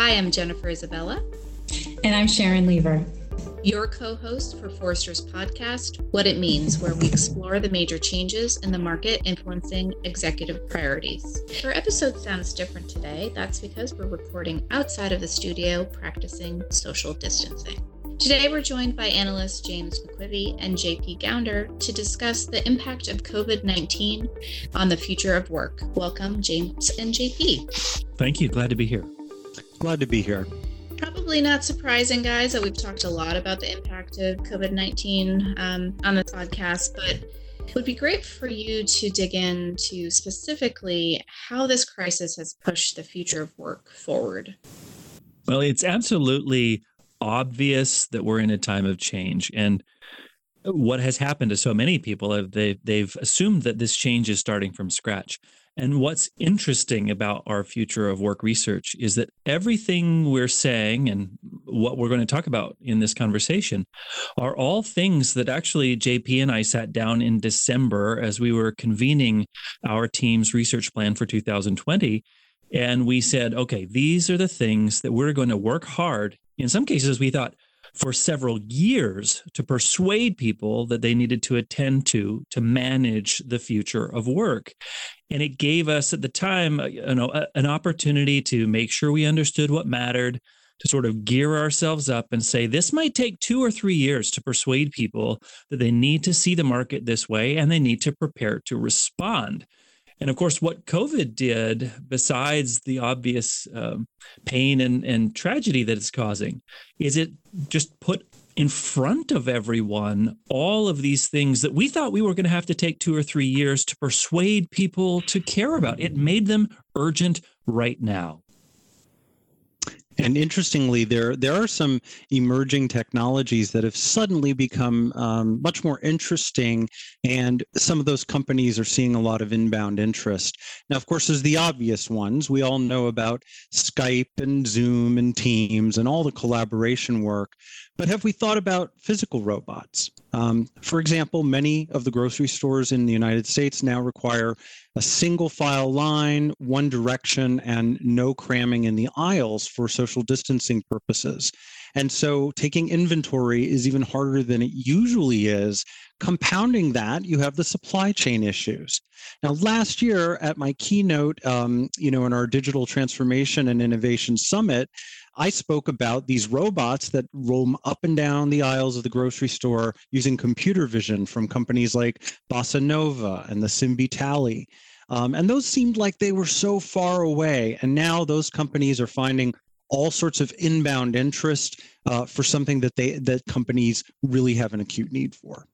Hi, I'm Jennifer Isabella. And I'm Sharyn Leaver. Your co host for Forrester's podcast, What It Means, where we explore the major changes in the market influencing executive priorities. Our episode sounds different today. That's because we're recording outside of the studio, practicing social distancing. Today, we're joined by analysts James McQuivey and JP Gownder to discuss the impact of COVID 19 on the future of work. Welcome, James and JP. Thank you. Glad to be here. Glad to be here. Probably not surprising, guys, that we've talked a lot about the impact of COVID 19 um, on the podcast, but it would be great for you to dig into specifically how this crisis has pushed the future of work forward. Well, it's absolutely obvious that we're in a time of change. And what has happened to so many people, they, they've assumed that this change is starting from scratch. And what's interesting about our future of work research is that everything we're saying and what we're going to talk about in this conversation are all things that actually JP and I sat down in December as we were convening our team's research plan for 2020. And we said, okay, these are the things that we're going to work hard. In some cases, we thought, for several years to persuade people that they needed to attend to to manage the future of work. And it gave us at the time uh, you know an opportunity to make sure we understood what mattered to sort of gear ourselves up and say this might take 2 or 3 years to persuade people that they need to see the market this way and they need to prepare to respond and of course, what COVID did, besides the obvious um, pain and, and tragedy that it's causing, is it just put in front of everyone all of these things that we thought we were going to have to take two or three years to persuade people to care about. It made them urgent right now. And interestingly, there there are some emerging technologies that have suddenly become um, much more interesting, and some of those companies are seeing a lot of inbound interest. Now, of course, there's the obvious ones. We all know about Skype and Zoom and Teams and all the collaboration work. But have we thought about physical robots? Um, for example, many of the grocery stores in the United States now require a single file line, one direction, and no cramming in the aisles for social distancing purposes. And so taking inventory is even harder than it usually is. Compounding that, you have the supply chain issues. Now, last year at my keynote, um, you know, in our digital transformation and innovation summit, I spoke about these robots that roam up and down the aisles of the grocery store using computer vision from companies like Bossa Nova and the Simbe Tally. Um, and those seemed like they were so far away. And now those companies are finding all sorts of inbound interest uh, for something that they that companies really have an acute need for.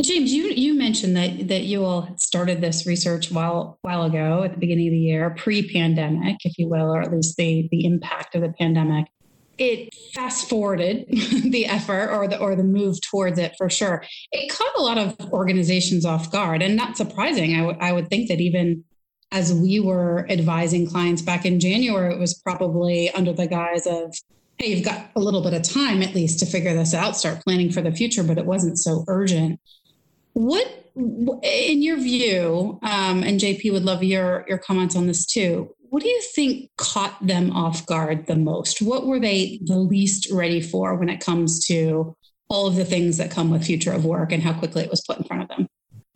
James, you you mentioned that that you all started this research while while ago at the beginning of the year, pre-pandemic, if you will, or at least the the impact of the pandemic. It fast forwarded the effort or the or the move towards it for sure. It caught a lot of organizations off guard, and not surprising. I, w- I would think that even as we were advising clients back in January, it was probably under the guise of, hey, you've got a little bit of time at least to figure this out, start planning for the future, but it wasn't so urgent. What, in your view, um, and JP would love your, your comments on this too, what do you think caught them off guard the most? What were they the least ready for when it comes to all of the things that come with future of work and how quickly it was put in front of them?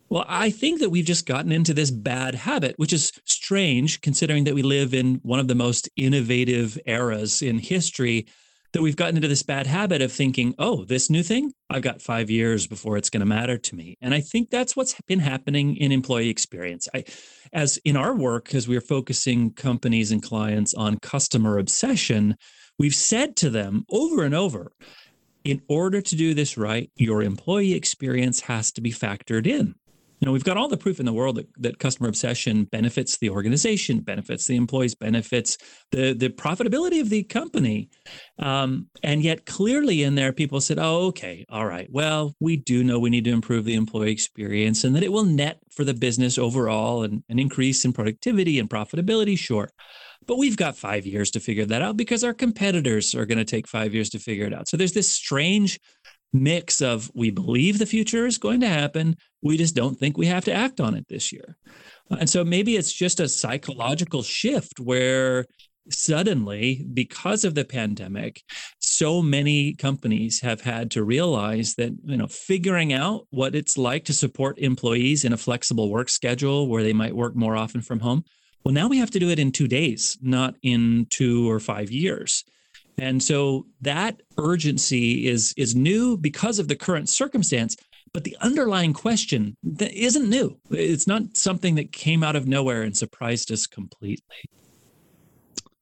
Well, I think that we've just gotten into this bad habit, which is strange considering that we live in one of the most innovative eras in history. That we've gotten into this bad habit of thinking, oh, this new thing, I've got five years before it's going to matter to me. And I think that's what's been happening in employee experience. I, as in our work, as we're focusing companies and clients on customer obsession, we've said to them over and over, in order to do this right, your employee experience has to be factored in. You know, we've got all the proof in the world that, that customer obsession benefits the organization, benefits the employees, benefits the the profitability of the company. Um, and yet, clearly in there, people said, "Oh, okay, all right. Well, we do know we need to improve the employee experience, and that it will net for the business overall and an increase in productivity and profitability. Sure." But we've got five years to figure that out because our competitors are going to take five years to figure it out. So there's this strange mix of we believe the future is going to happen, we just don't think we have to act on it this year. Uh, and so maybe it's just a psychological shift where suddenly, because of the pandemic, so many companies have had to realize that, you know, figuring out what it's like to support employees in a flexible work schedule where they might work more often from home. Well, now we have to do it in two days, not in two or five years. And so that urgency is is new because of the current circumstance, but the underlying question isn't new. It's not something that came out of nowhere and surprised us completely.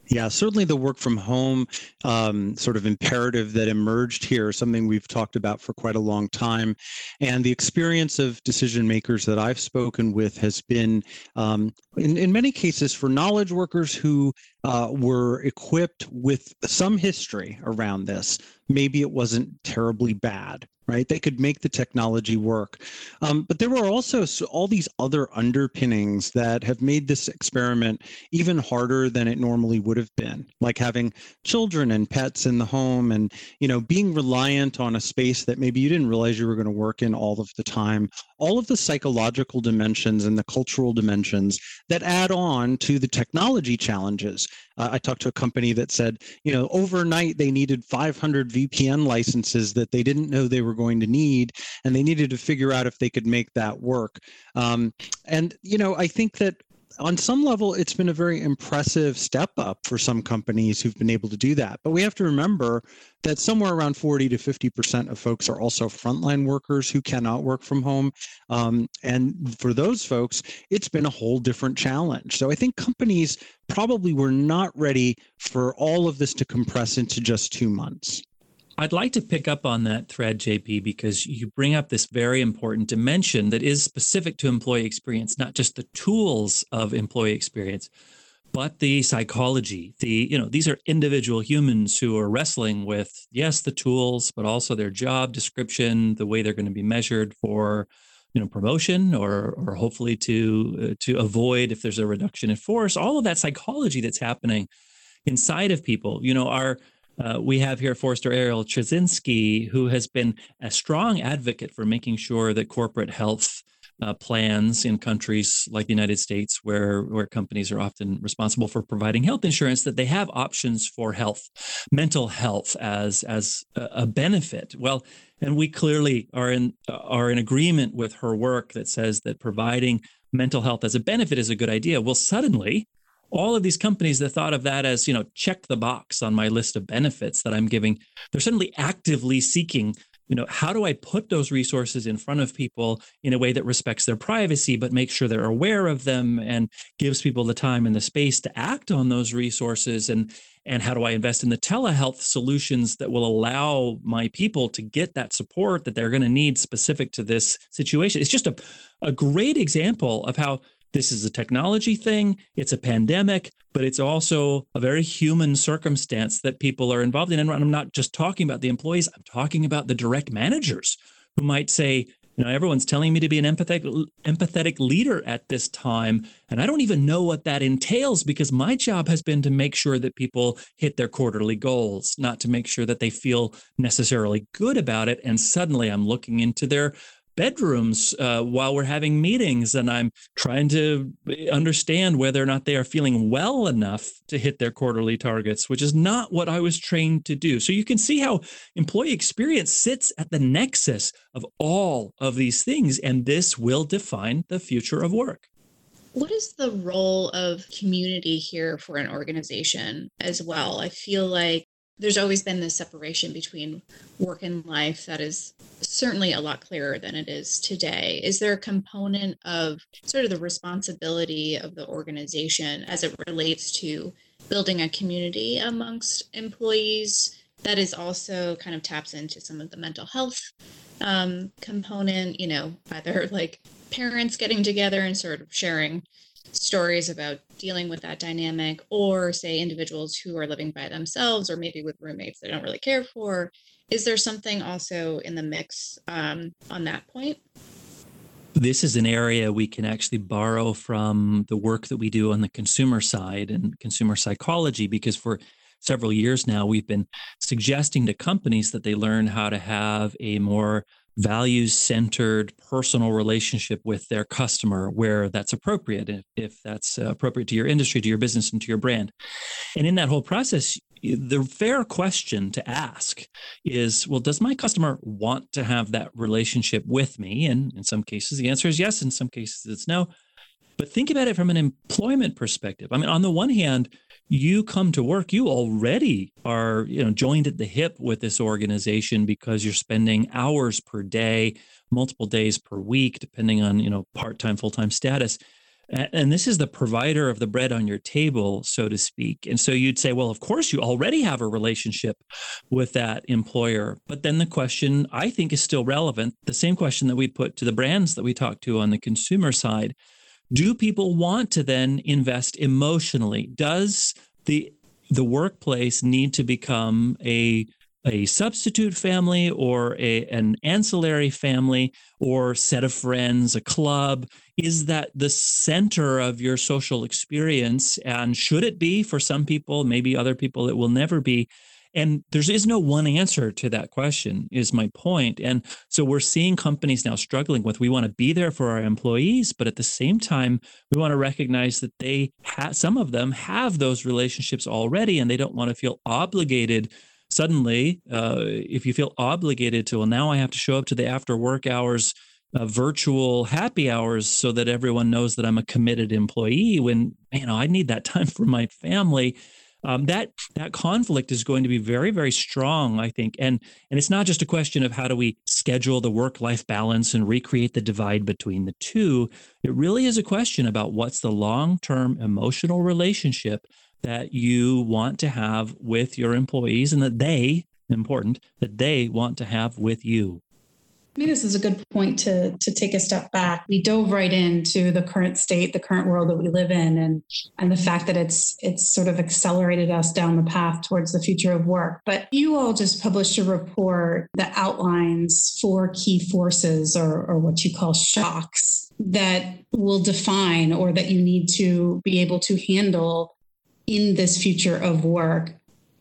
Yeah, certainly the work from home um, sort of imperative that emerged here, something we've talked about for quite a long time. And the experience of decision makers that I've spoken with has been, um, in, in many cases, for knowledge workers who uh, were equipped with some history around this. Maybe it wasn't terribly bad, right? They could make the technology work. Um, but there were also all these other underpinnings that have made this experiment even harder than it normally would have been, like having children and pets in the home and, you know, being reliant on a space that maybe you didn't realize you were going to work in all of the time. All of the psychological dimensions and the cultural dimensions that add on to the technology challenges. Uh, I talked to a company that said, you know, overnight they needed 500 VPN licenses that they didn't know they were going to need, and they needed to figure out if they could make that work. Um, and you know, I think that on some level, it's been a very impressive step up for some companies who've been able to do that. But we have to remember that somewhere around 40 to 50% of folks are also frontline workers who cannot work from home. Um, and for those folks, it's been a whole different challenge. So I think companies probably were not ready for all of this to compress into just two months. I'd like to pick up on that thread, JP, because you bring up this very important dimension that is specific to employee experience, not just the tools of employee experience, but the psychology. The, you know, these are individual humans who are wrestling with, yes, the tools, but also their job description, the way they're going to be measured for, you know, promotion or or hopefully to uh, to avoid if there's a reduction in force, all of that psychology that's happening inside of people. You know, our uh, we have here Forrester Ariel Trzynski, who has been a strong advocate for making sure that corporate health uh, plans in countries like the United States, where where companies are often responsible for providing health insurance, that they have options for health, mental health as as a benefit. Well, and we clearly are in are in agreement with her work that says that providing mental health as a benefit is a good idea. Well, suddenly all of these companies that thought of that as you know check the box on my list of benefits that i'm giving they're suddenly actively seeking you know how do i put those resources in front of people in a way that respects their privacy but makes sure they're aware of them and gives people the time and the space to act on those resources? And and how do i invest in the telehealth solutions that will allow my people to get that support that they're going to need specific to this situation? It's just a, a great example of how this is a technology thing, it's a pandemic, but it's also a very human circumstance that people are involved in. And I'm not just talking about the employees, I'm talking about the direct managers who might say, you know, everyone's telling me to be an empathetic empathetic leader at this time, and I don't even know what that entails because my job has been to make sure that people hit their quarterly goals, not to make sure that they feel necessarily good about it. And suddenly, I'm looking into their bedrooms uh, while we're having meetings and i'm trying to understand whether or not they are feeling well enough to hit their quarterly targets which is not what i was trained to do so you can see how employee experience sits at the nexus of all of these things and this will define the future of work what is the role of community here for an organization as well? I feel like there's always been this separation between work and life that is certainly a lot clearer than it is today. Is there a component of sort of the responsibility of the organization as it relates to building a community amongst employees that is also kind of taps into some of the mental health um, component, you know, either like parents getting together and sort of sharing stories about dealing with that dynamic, or say individuals who are living by themselves or maybe with roommates they don't really care for. Is there something also in the mix um, on that point? This is an area we can actually borrow from the work that we do on the consumer side and consumer psychology because for several years now we've been suggesting to companies that they learn how to have a more values centered personal relationship with their customer where that's appropriate, if, if that's uh, appropriate to your industry, to your business, and to your brand. And in that whole process, the fair question to ask is well does my customer want to have that relationship with me? And in some cases the answer is yes. In some cases it's no but think about it from an employment perspective. I mean on the one hand you come to work you already are you know joined at the hip with this organization because you're spending hours per day multiple days per week depending on you know part-time full-time status. And this is the provider of the bread on your table so to speak. And so you'd say well of course you already have a relationship with that employer. But then the question i think is still relevant. The same question that we put to the brands that we talk to on the consumer side do people want to then invest emotionally does the the workplace need to become a a substitute family or a, an ancillary family or set of friends, a club? Is that the center of your social experience? And should it be for some people, maybe other people, it will never be? And there is no one answer to that question, is my point. And so we're seeing companies now struggling with we want to be there for our employees, but at the same time, we want to recognize that they have some of them have those relationships already and they don't want to feel obligated suddenly, uh, if you feel obligated to, well, now I have to show up to the after work hours, uh, virtual happy hours so that everyone knows that I'm a committed employee when, you know, I need that time for my family. Um, that that conflict is going to be very very strong i think and and it's not just a question of how do we schedule the work life balance and recreate the divide between the two it really is a question about what's the long term emotional relationship that you want to have with your employees and that they, important, that they want to have with you. I mean, this is a good point to to take a step back. We dove right into the current state, the current world that we live in, and and the fact that it's it's sort of accelerated us down the path towards the future of work. But you all just published a report that outlines four key forces, or or what you call shocks, that will define or that you need to be able to handle in this future of work.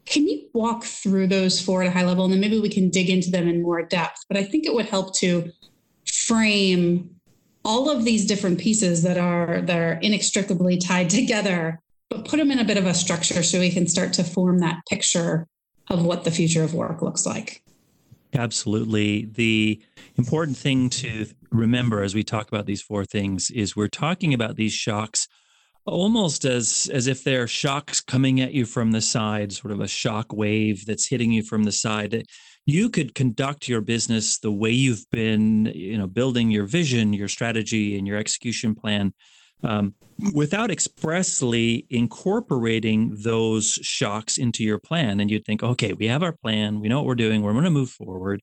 Can you walk through those four at a high level and then maybe we can dig into them in more depth? But I think it would help to frame all of these different pieces that are that are inextricably tied together, but put them in a bit of a structure so we can start to form that picture of what the future of work looks like. Absolutely. The important thing to remember as we talk about these four things is we're talking about these shocks almost as as if there are shocks coming at you from the side sort of a shock wave that's hitting you from the side. You could conduct your business the way you've been you know building your vision your strategy and your execution plan um, without expressly incorporating those shocks into your plan. And you'd think okay we have our plan. We know what we're doing. We're going to move forward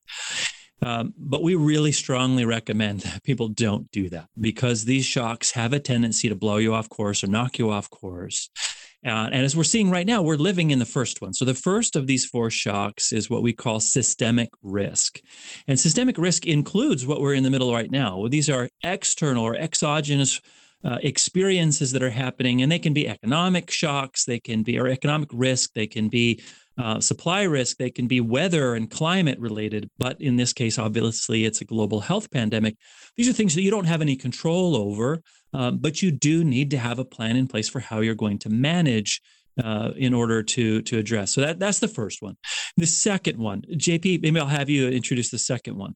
um, but we really strongly recommend that people don't do that because these shocks have a tendency to blow you off course or knock you off course. Uh, and as we're seeing right now, we're living in the first one. So the first of these four shocks is what we call systemic risk. And systemic risk includes what we're in the middle right now. These are external or exogenous uh, experiences that are happening, and they can be economic shocks, they can be or economic risk, they can be uh, supply risk, they can be weather and climate related. But in this case, obviously, it's a global health pandemic. These are things that you don't have any control over, um, but you do need to have a plan in place for how you're going to manage. Uh, in order to to address, so that that's the first one. The second one, JP, maybe I'll have you introduce the second one.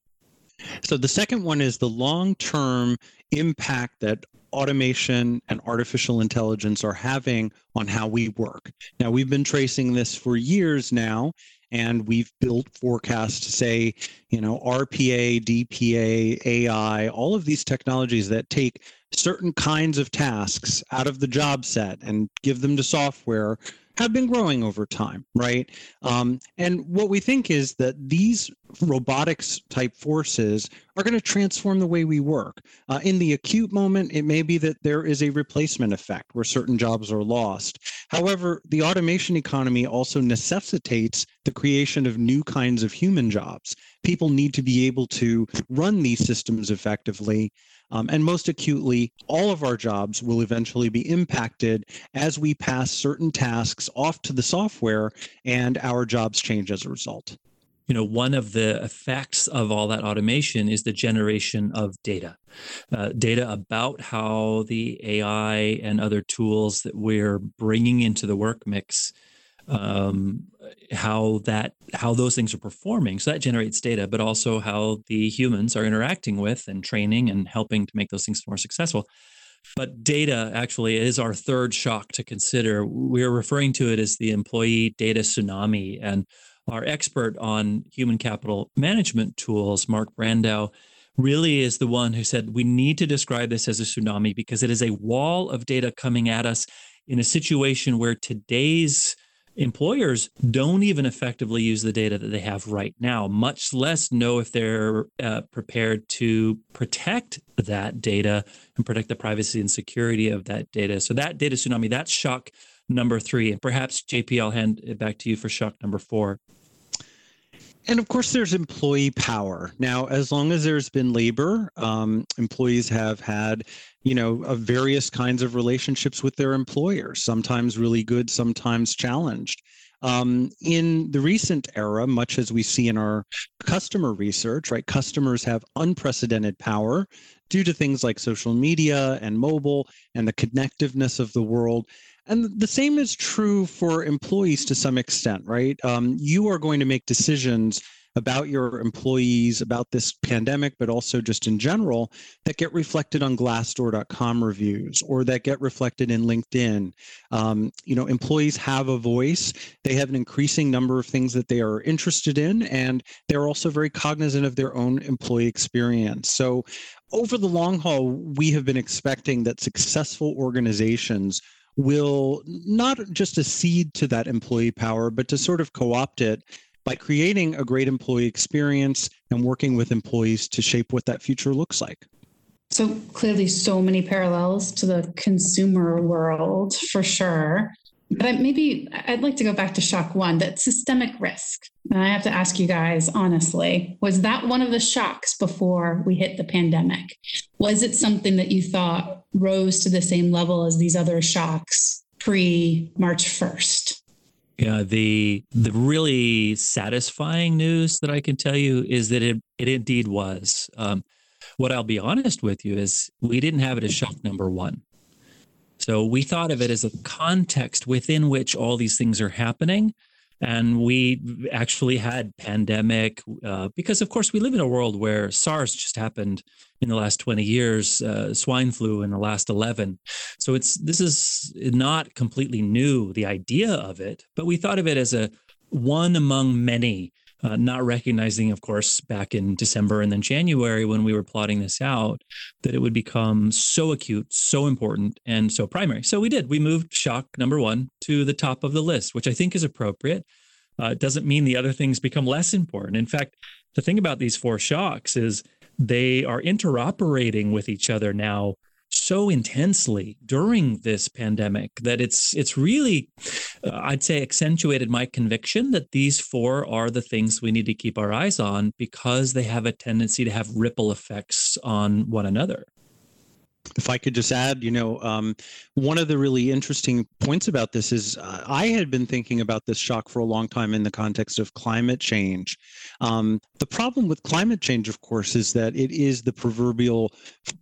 So the second one is the long-term impact that automation and artificial intelligence are having on how we work. Now, we've been tracing this for years now, and we've built forecasts to say, you know, RPA, DPA, AI, all of these technologies that take certain kinds of tasks out of the job set and give them to software have been growing over time, right? Um, and what we think is that these robotics type forces are going to transform the way we work. Uh, in the acute moment, it may be that there is a replacement effect where certain jobs are lost. However, the automation economy also necessitates the creation of new kinds of human jobs. People need to be able to run these systems effectively. Um, and most acutely, all of our jobs will eventually be impacted as we pass certain tasks off to the software and our jobs change as a result. you know, one of the effects of all that automation is the generation of data, uh, data about how the AI and other tools that we're bringing into the work mix, um, how that how those things are performing. So that generates data, but also how the humans are interacting with and training and helping to make those things more successful. But data actually is our third shock to consider. We're referring to it as the employee data tsunami. And our expert on human capital management tools, Mark Brandow, really is the one who said we need to describe this as a tsunami because it is a wall of data coming at us in a situation where today's employers don't even effectively use the data that they have right now, much less know if they're uh, prepared to protect that data and protect the privacy and security of that data. So that data tsunami, that's shock number three. And perhaps JP, I'll hand it back to you for shock number four. And of course, there's employee power. Now, as long as there's been labor, um, employees have had, you know, various kinds of relationships with their employers, sometimes really good, sometimes challenged. Um, in the recent era, much as we see in our customer research, right, customers have unprecedented power due to things like social media and mobile and the connectiveness of the world. And the same is true for employees to some extent, right? Um, you are going to make decisions about your employees, about this pandemic, but also just in general, that get reflected on Glassdoor.com reviews or that get reflected in LinkedIn. Um, you know, employees have a voice. They have an increasing number of things that they are interested in, and they're also very cognizant of their own employee experience. So, over the long haul, we have been expecting that successful organizations will not just accede to that employee power, but to sort of co opt it by creating a great employee experience and working with employees to shape what that future looks like. So clearly, so many parallels to the consumer world for sure. But maybe I'd like to go back to shock one that systemic risk. And I have to ask you guys honestly, was that one of the shocks before we hit the pandemic? Was it something that you thought rose to the same level as these other shocks pre March 1st? Yeah, the the really satisfying news that I can tell you is that it it indeed was. Um, what I'll be honest with you is we didn't have it as shock number one. So we thought of it as a context within which all these things are happening. And we actually had pandemic uh, because, of course, we live in a world where SARS just happened in the last 20 years, uh, swine flu in the last 11. So it's this is not completely new, the idea of it, but we thought of it as a one among many uh, not recognizing, of course, back in December and then January when we were plotting this out, that it would become so acute, so important, and so primary. So we did. We moved shock number one to the top of the list, which I think is appropriate. Uh, it doesn't mean the other things become less important. In fact, the thing about these four shocks is they are interoperating with each other now so intensely during this pandemic that it's it's really uh, i'd say accentuated my conviction that these four are the things we need to keep our eyes on because they have a tendency to have ripple effects on one another if I could just add, you know, um, one of the really interesting points about this is uh, I had been thinking about this shock for a long time in the context of climate change. Um, the problem with climate change, of course, is that it is the proverbial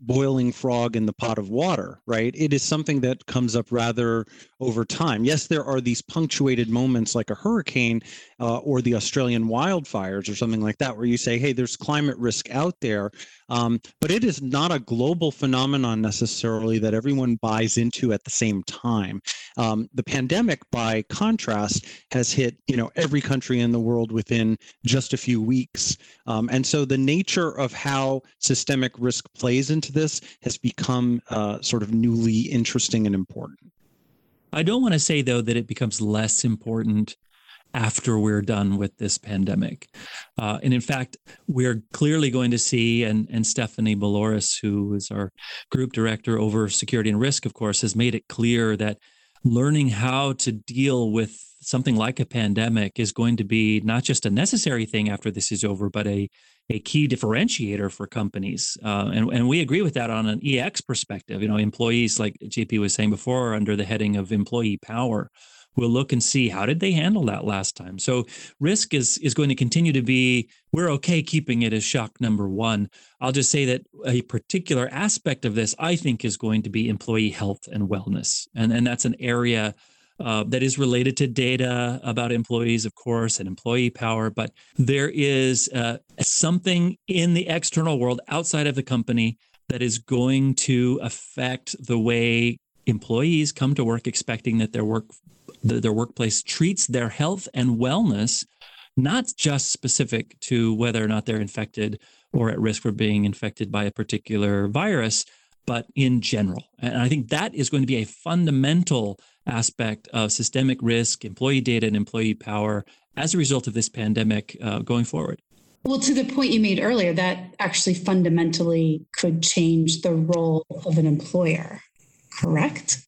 boiling frog in the pot of water, right? It is something that comes up rather over time. Yes, there are these punctuated moments like a hurricane uh, or the Australian wildfires or something like that, where you say, hey, there's climate risk out there. Um, but it is not a global phenomenon necessarily that everyone buys into at the same time. Um, the pandemic, by contrast, has hit you know every country in the world within just a few weeks, um, and so the nature of how systemic risk plays into this has become uh, sort of newly interesting and important. I don't want to say though that it becomes less important after we're done with this pandemic. Uh, and in fact, we're clearly going to see, and, and Stephanie Balaouras, who is our group director over security and risk, of course, has made it clear that learning how to deal with something like a pandemic is going to be not just a necessary thing after this is over, but a, a key differentiator for companies. Uh, and, and we agree with that on an EX perspective. You know, employees, like JP was saying before, are under the heading of employee power we'll look and see how did they handle that last time. So risk is is going to continue to be we're okay keeping it as shock number one. I'll just say that a particular aspect of this I think is going to be employee health and wellness, and and that's an area uh, that is related to data about employees, of course, and employee power. But there is uh, something in the external world outside of the company that is going to affect the way employees come to work expecting that their work their workplace treats their health and wellness not just specific to whether or not they're infected or at risk for being infected by a particular virus but in general and i think that is going to be a fundamental aspect of systemic risk, employee data, and employee power as a result of this pandemic uh, going forward. Well, to the point you made earlier, that actually fundamentally could change the role of an employer, correct?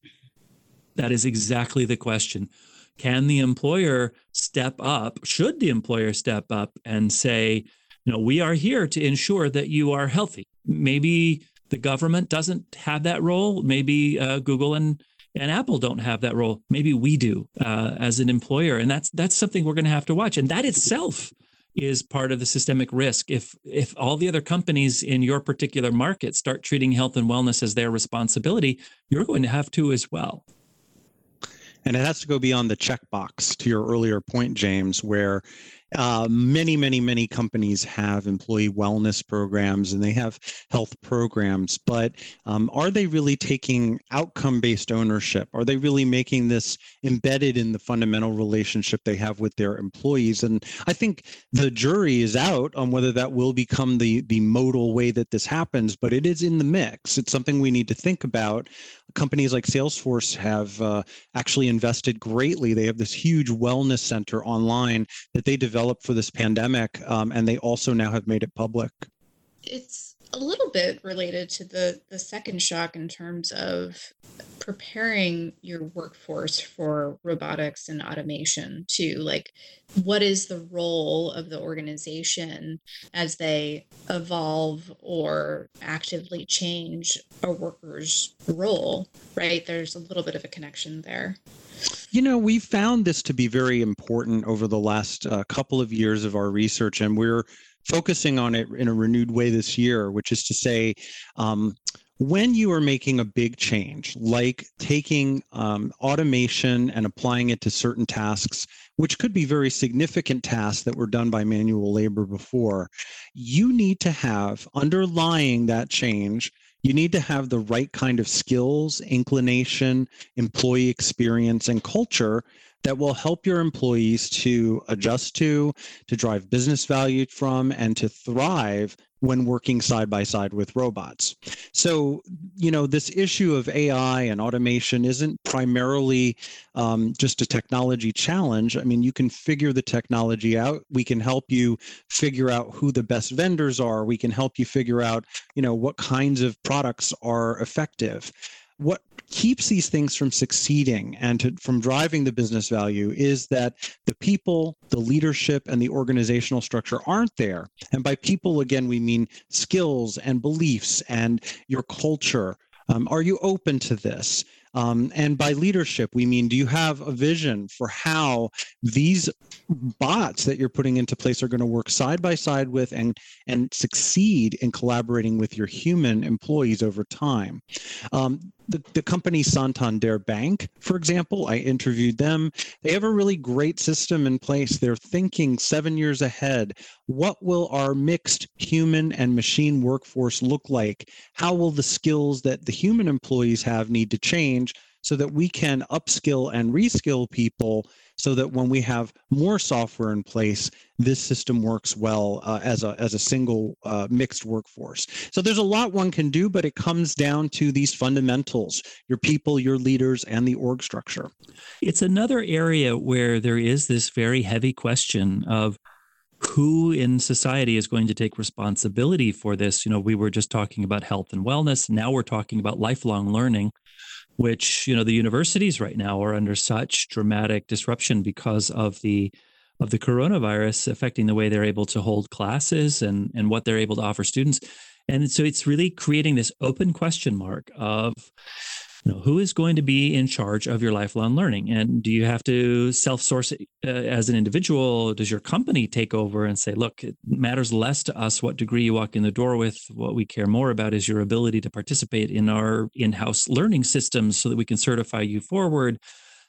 That is exactly the question. Can the employer step up? Should the employer step up and say, you know, we are here to ensure that you are healthy? Maybe the government doesn't have that role. Maybe uh, Google and and Apple don't have that role. Maybe we do uh, as an employer, and that's that's something we're going to have to watch. And that itself is part of the systemic risk. If if all the other companies in your particular market start treating health and wellness as their responsibility, you're going to have to as well. And it has to go beyond the checkbox to your earlier point, James, where uh, many, many, many companies have employee wellness programs and they have health programs, but um, are they really taking outcome based ownership? Are they really making this embedded in the fundamental relationship they have with their employees? And I think the jury is out on whether that will become the, the modal way that this happens, but it is in the mix. It's something we need to think about companies like Salesforce have uh, actually invested greatly. They have this huge wellness center online that they developed for this pandemic, um, and they also now have made it public. It's a little bit related to the the second shock in terms of preparing your workforce for robotics and automation too like what is the role of the organization as they evolve or actively change a worker's role right? There's a little bit of a connection there. You know, we found this to be very important over the last uh, couple of years of our research, and we're focusing on it in a renewed way this year, which is to say, um, when you are making a big change, like taking um, automation and applying it to certain tasks, which could be very significant tasks that were done by manual labor before, you need to have underlying that change you need to have the right kind of skills, inclination, employee experience, and culture that will help your employees to adjust to, to drive business value from, and to thrive when working side by side with robots. So, you know, this issue of AI and automation isn't primarily um, just a technology challenge. I mean, you can figure the technology out. We can help you figure out who the best vendors are. We can help you figure out, you know, what kinds of products are effective what keeps these things from succeeding and to, from driving the business value is that the people, the leadership, and the organizational structure aren't there. And by people, again, we mean skills and beliefs and your culture. Um, are you open to this? Um, and by leadership, we mean do you have a vision for how these bots that you're putting into place are going to work side by side with and, and succeed in collaborating with your human employees over time? Um, the, the company Santander Bank, for example, I interviewed them. They have a really great system in place. They're thinking seven years ahead. What will our mixed human and machine workforce look like? How will the skills that the human employees have need to change so that we can upskill and reskill people so that when we have more software in place, this system works well uh, as a as a single uh, mixed workforce. So there's a lot one can do, but it comes down to these fundamentals: your people, your leaders, and the org structure. It's another area where there is this very heavy question of who in society is going to take responsibility for this you know we were just talking about health and wellness now we're talking about lifelong learning which you know the universities right now are under such dramatic disruption because of the of the coronavirus affecting the way they're able to hold classes and and what they're able to offer students. And so it's really creating this open question mark of you know, who is going to be in charge of your lifelong learning? And do you have to self source uh, as an individual? Does your company take over and say, look, it matters less to us what degree you walk in the door with? What we care more about is your ability to participate in our in house learning systems so that we can certify you forward.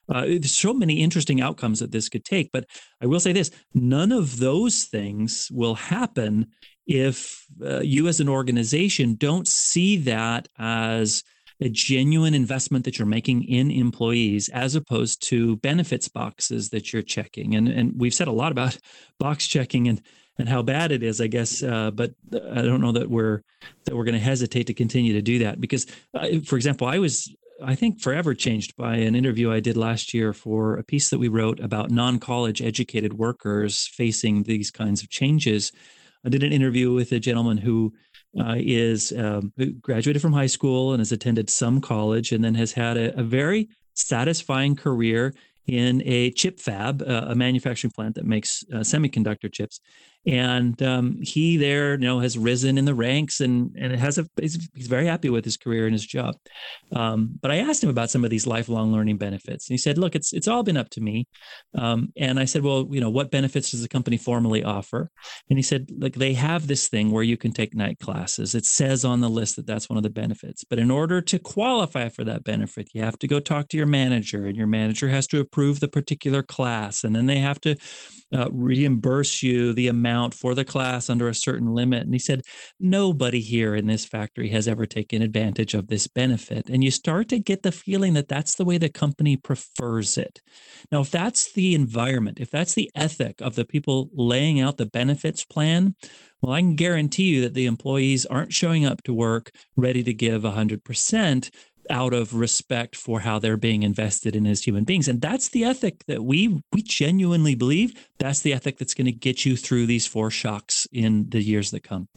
Uh, there's so many interesting outcomes that this could take. But I will say this none of those things will happen if uh, you as an organization don't see that as a genuine investment that you're making in employees as opposed to benefits boxes that you're checking. And and we've said a lot about box checking and and how bad it is, I guess. Uh, but I don't know that we're that we're going to hesitate to continue to do that because, uh, for example, I was I think forever changed by an interview I did last year for a piece that we wrote about non-college educated workers facing these kinds of changes. I did an interview with a gentleman who uh, is um, graduated from high school and has attended some college and then has had a, a very satisfying career in a chip fab, uh, a manufacturing plant that makes uh, semiconductor chips and um, he there you know has risen in the ranks and and has a he's, he's very happy with his career and his job. Um, but i asked him about some of these lifelong learning benefits and he said look it's it's all been up to me. Um, and i said well you know what benefits does the company formally offer? And he said like they have this thing where you can take night classes. It says on the list that that's one of the benefits. But in order to qualify for that benefit you have to go talk to your manager and your manager has to approve the particular class. And then they have to uh, reimburse you the amount for the class under a certain limit. And he said, nobody here in this factory has ever taken advantage of this benefit. And you start to get the feeling that that's the way the company prefers it. Now, if that's the environment, if that's the ethic of the people laying out the benefits plan, well, I can guarantee you that the employees aren't showing up to work ready to give 100% out of respect for how they're being invested in as human beings. And that's the ethic that we we genuinely believe that's the ethic that's going to get you through these four shocks in the years that come.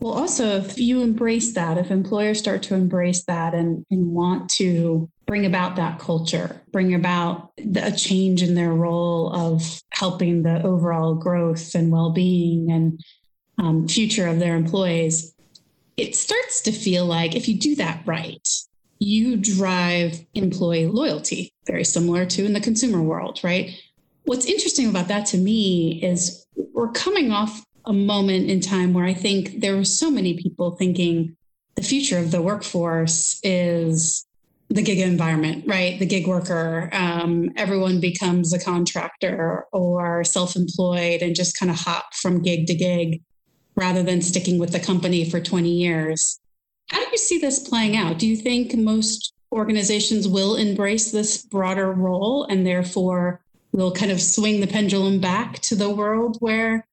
Well also if you embrace that if employers start to embrace that and, and want to bring about that culture bring about a change in their role of helping the overall growth and well-being and um, future of their employees it starts to feel like if you do that right you drive employee loyalty, very similar to in the consumer world, right? What's interesting about that to me is we're coming off a moment in time where I think there were so many people thinking the future of the workforce is the gig environment, right? The gig worker. Um, everyone becomes a contractor or self employed and just kind of hop from gig to gig rather than sticking with the company for 20 years. How do you see this playing out? Do you think most organizations will embrace this broader role and therefore will kind of swing the pendulum back to the world where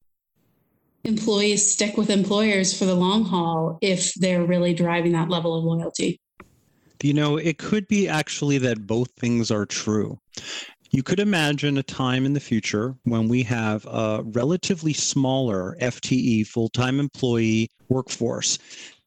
employees stick with employers for the long haul if they're really driving that level of loyalty? You know, it could be actually that both things are true. You could imagine a time in the future when we have a relatively smaller FTE, full time employee workforce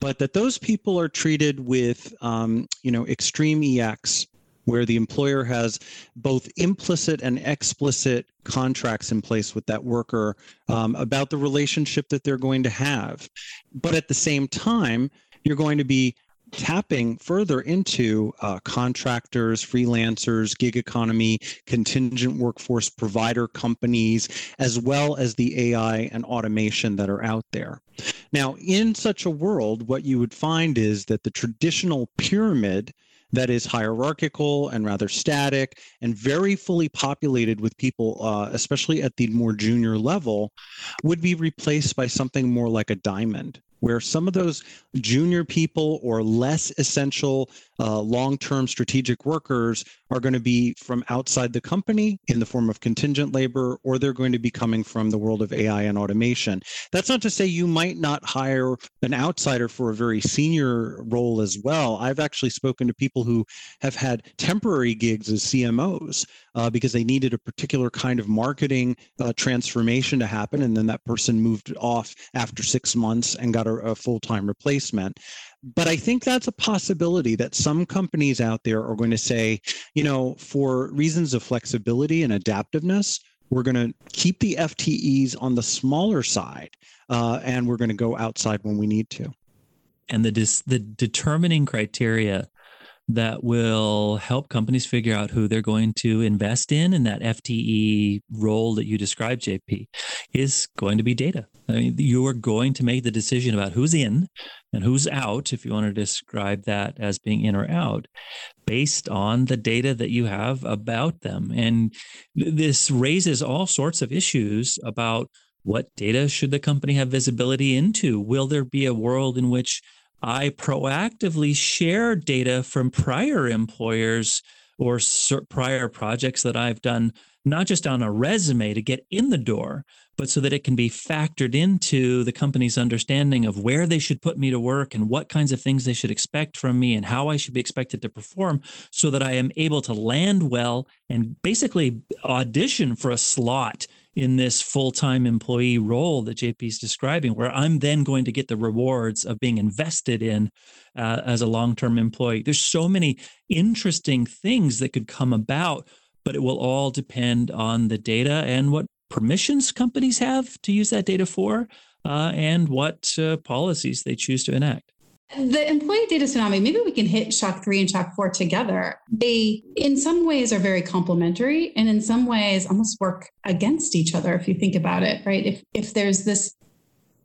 but that those people are treated with, um, you know, extreme EX, where the employer has both implicit and explicit contracts in place with that worker um, about the relationship that they're going to have. But at the same time, you're going to be tapping further into uh, contractors, freelancers, gig economy, contingent workforce provider companies, as well as the AI and automation that are out there. Now, in such a world, what you would find is that the traditional pyramid that is hierarchical and rather static and very fully populated with people, uh, especially at the more junior level, would be replaced by something more like a diamond where some of those junior people or less essential uh, long-term strategic workers are going to be from outside the company in the form of contingent labor or they're going to be coming from the world of ai and automation. That's not to say you might not hire an outsider for a very senior role as well. I've actually spoken to people who have had temporary gigs as cmos uh, because they needed a particular kind of marketing uh, transformation to happen and then that person moved off after six months and got a, a full-time replacement but I think that's a possibility that some companies out there are going to say, you know, for reasons of flexibility and adaptiveness, we're going to keep the FTEs on the smaller side, uh, and we're going to go outside when we need to. And the dis- the determining criteria that will help companies figure out who they're going to invest in in that FTE role that you described, JP, is going to be data. I mean, you are going to make the decision about who's in and who's out, if you want to describe that as being in or out, based on the data that you have about them. And this raises all sorts of issues about what data should the company have visibility into? Will there be a world in which I proactively share data from prior employers or prior projects that I've done, not just on a resume to get in the door, but so that it can be factored into the company's understanding of where they should put me to work and what kinds of things they should expect from me and how I should be expected to perform so that I am able to land well and basically audition for a slot in this full-time employee role that JP is describing, where I'm then going to get the rewards of being invested in uh, as a long-term employee. There's so many interesting things that could come about, but it will all depend on the data and what permissions companies have to use that data for, uh, and what uh, policies they choose to enact the employee data tsunami, maybe we can hit shock three and shock four together. They, in some ways, are very complementary and in some ways almost work against each other if you think about it, right? If, if there's this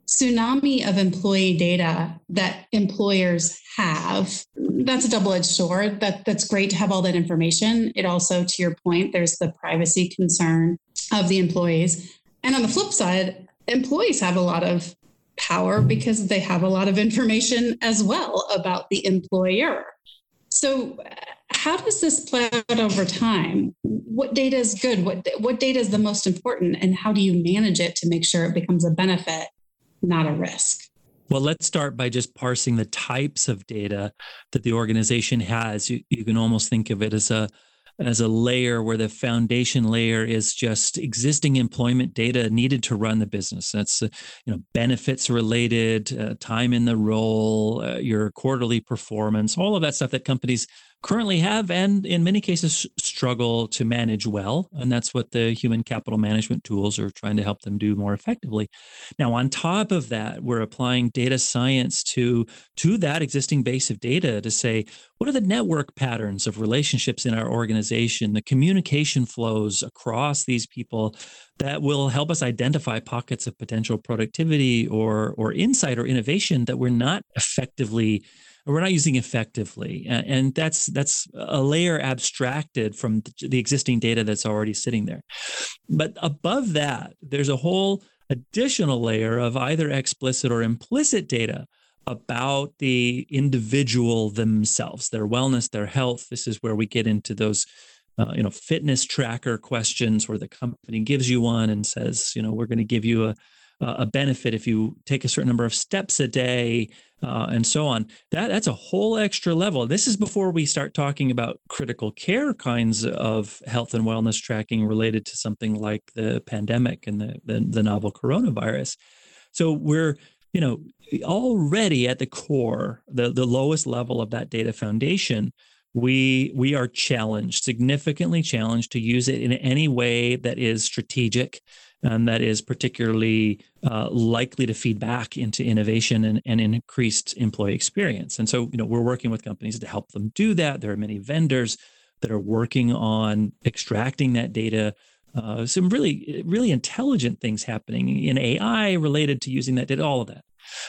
tsunami of employee data that employers have, that's a double edged sword. That, that's great to have all that information. It also, to your point, there's the privacy concern of the employees. And on the flip side, employees have a lot of power because they have a lot of information as well about the employer. So, how does this play out over time? What data is good? What, what data is the most important? And how do you manage it to make sure it becomes a benefit, not a risk? Well, let's start by just parsing the types of data that the organization has. You, you can almost think of it as a as a layer where the foundation layer is just existing employment data needed to run the business. That's uh, you know benefits related, uh, time in the role, uh, your quarterly performance, all of that stuff that companies currently have and in many cases struggle to manage well. And that's what the human capital management tools are trying to help them do more effectively. Now on top of that we're applying data science to to that existing base of data to say what are the network patterns of relationships in our organization the communication flows across these people that will help us identify pockets of potential productivity or or insight or innovation that we're not effectively we're not using effectively. And that's that's a layer abstracted from the existing data that's already sitting there. But above that there's a whole additional layer of either explicit or implicit data about the individual themselves their wellness their health. This is where we get into those uh, you know fitness tracker questions where the company gives you one and says you know we're going to give you a a benefit if you take a certain number of steps a day uh, and so on. That that's a whole extra level. This is before we start talking about critical care kinds of health and wellness tracking related to something like the pandemic and the, the, the novel coronavirus. So we're you know already at the core, the the lowest level of that data foundation we we are challenged significantly challenged to use it in any way that is strategic and that is particularly uh, likely to feed back into innovation and, and increased employee experience. And so, you know, we're working with companies to help them do that. There are many vendors that are working on extracting that data. Uh, some really, really intelligent things happening in AI related to using that data, all of that.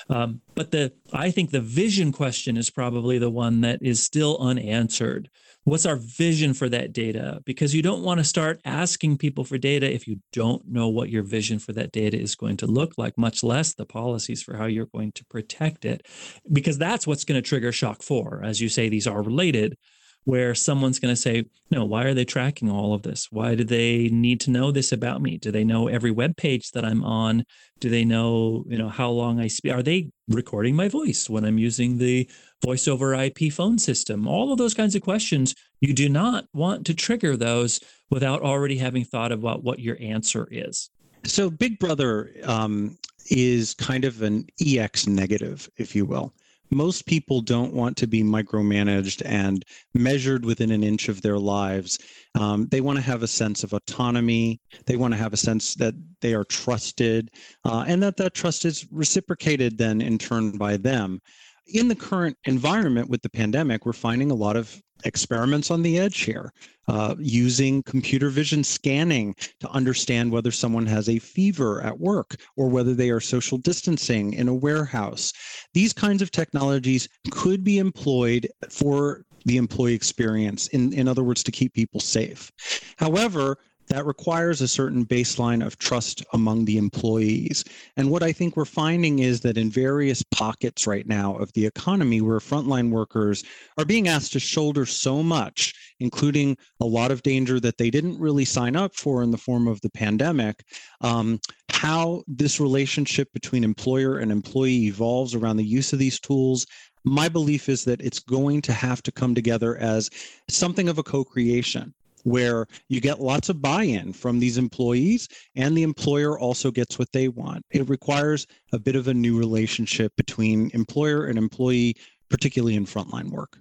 Um, but the, I think the vision question is probably the one that is still unanswered what's our vision for that data because you don't want to start asking people for data if you don't know what your vision for that data is going to look like much less the policies for how you're going to protect it because that's what's going to trigger shock 4 as you say these are related where someone's going to say, no, why are they tracking all of this? Why do they need to know this about me? Do they know every web page that I'm on? Do they know, you know, how long I speak? Are they recording my voice when I'm using the voice over IP phone system? All of those kinds of questions, you do not want to trigger those without already having thought about what your answer is. So Big Brother um, is kind of an EX negative, if you will most people don't want to be micromanaged and measured within an inch of their lives. Um, they want to have a sense of autonomy. They want to have a sense that they are trusted uh, and that that trust is reciprocated then in turn by them. In the current environment with the pandemic, we're finding a lot of experiments on the edge here, uh, using computer vision scanning to understand whether someone has a fever at work or whether they are social distancing in a warehouse. These kinds of technologies could be employed for the employee experience, in, in other words, to keep people safe. However, that requires a certain baseline of trust among the employees. And what I think we're finding is that in various pockets right now of the economy where frontline workers are being asked to shoulder so much, including a lot of danger that they didn't really sign up for in the form of the pandemic, um, how this relationship between employer and employee evolves around the use of these tools my belief is that it's going to have to come together as something of a co-creation where you get lots of buy-in from these employees and the employer also gets what they want. It requires a bit of a new relationship between employer and employee, particularly in frontline work.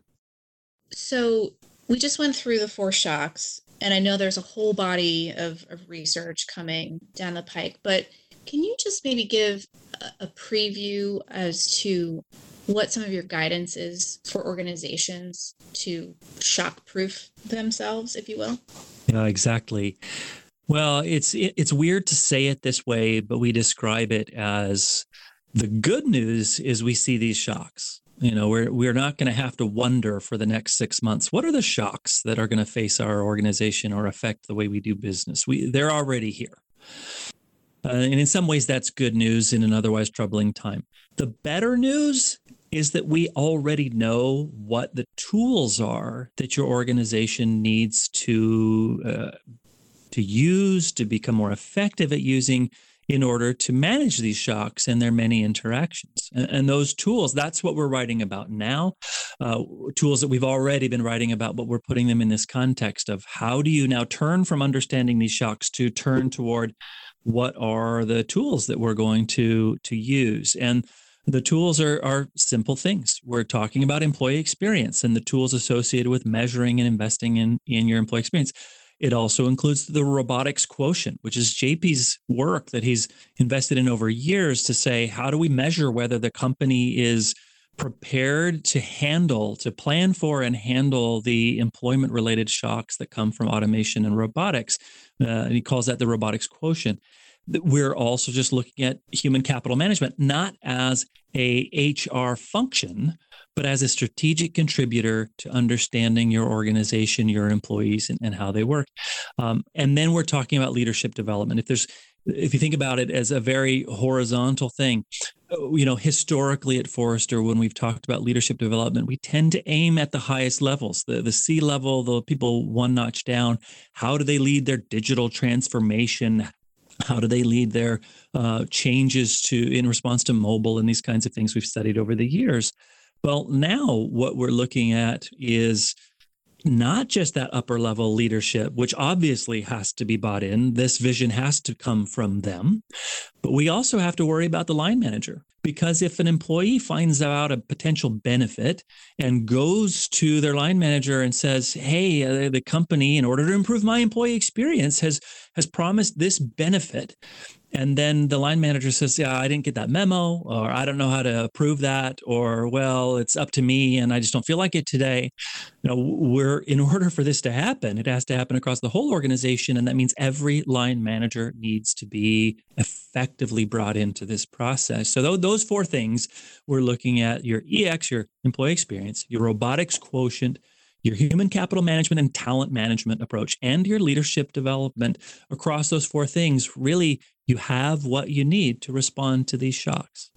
So we just went through the four shocks, and I know there's a whole body of, of research coming down the pike, but can you just maybe give a, a preview as to what some of your guidance is for organizations to shock proof themselves, if you will. Yeah, exactly. Well, it's it's weird to say it this way, but we describe it as the good news is we see these shocks. You know, we're we're not going to have to wonder for the next six months what are the shocks that are going to face our organization or affect the way we do business. We they're already here. Uh, and in some ways, that's good news in an otherwise troubling time. The better news is that we already know what the tools are that your organization needs to uh, to use to become more effective at using in order to manage these shocks and their many interactions. And, and those tools, that's what we're writing about now. Uh, tools that we've already been writing about, but we're putting them in this context of how do you now turn from understanding these shocks to turn toward what are the tools that we're going to to use and the tools are, are simple things. We're talking about employee experience and the tools associated with measuring and investing in, in your employee experience. It also includes the robotics quotient, which is JP's work that he's invested in over years to say, how do we measure whether the company is prepared to handle, to plan for and handle the employment related shocks that come from automation and robotics? Uh, and he calls that the robotics quotient we're also just looking at human capital management not as a hr function but as a strategic contributor to understanding your organization your employees and, and how they work. Um, and then we're talking about leadership development. If there's if you think about it as a very horizontal thing uh, you know historically at forrester when we've talked about leadership development we tend to aim at the highest levels the, the c level the people one notch down. How do they lead their digital transformation how do they lead their uh, changes to in response to mobile and these kinds of things we've studied over the years well now what we're looking at is not just that upper level leadership, which obviously has to be bought in. This vision has to come from them. But we also have to worry about the line manager because if an employee finds out a potential benefit and goes to their line manager and says, "Hey, uh, the company in order to improve my employee experience has has promised this benefit." And then the line manager says, Yeah, I didn't get that memo, or I don't know how to approve that, or well, it's up to me and I just don't feel like it today. You know, we're in order for this to happen, it has to happen across the whole organization. And that means every line manager needs to be effectively brought into this process. So those four things, we're looking at your EX, your employee experience, your robotics quotient, your human capital management and talent management approach and your leadership development. Across those four things really you have what you need to respond to these shocks.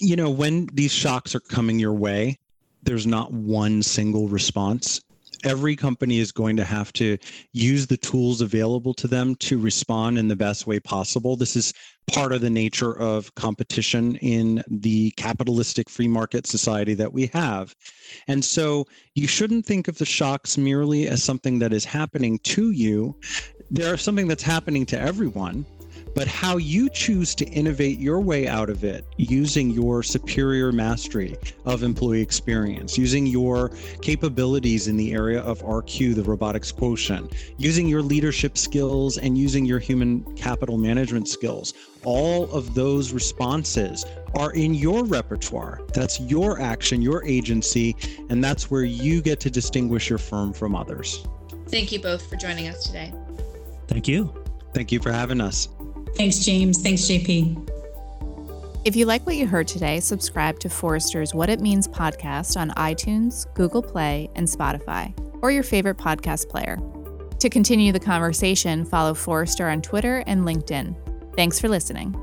You know when these shocks are coming your way there's not one single response every company is going to have to use the tools available to them to respond in the best way possible. This is part of the nature of competition in the capitalistic free market society that we have. And so you shouldn't think of the shocks merely as something that is happening to you. They're something that's happening to everyone but how you choose to innovate your way out of it using your superior mastery of employee experience, using your capabilities in the area of RQ, the robotics quotient, using your leadership skills and using your human capital management skills. All of those responses are in your repertoire. That's your action, your agency, and that's where you get to distinguish your firm from others. Thank you both for joining us today. Thank you. Thank you for having us. Thanks, James. Thanks, JP. If you like what you heard today, subscribe to Forrester's What It Means podcast on iTunes, Google Play, and Spotify, or your favorite podcast player. To continue the conversation, follow Forrester on Twitter and LinkedIn. Thanks for listening.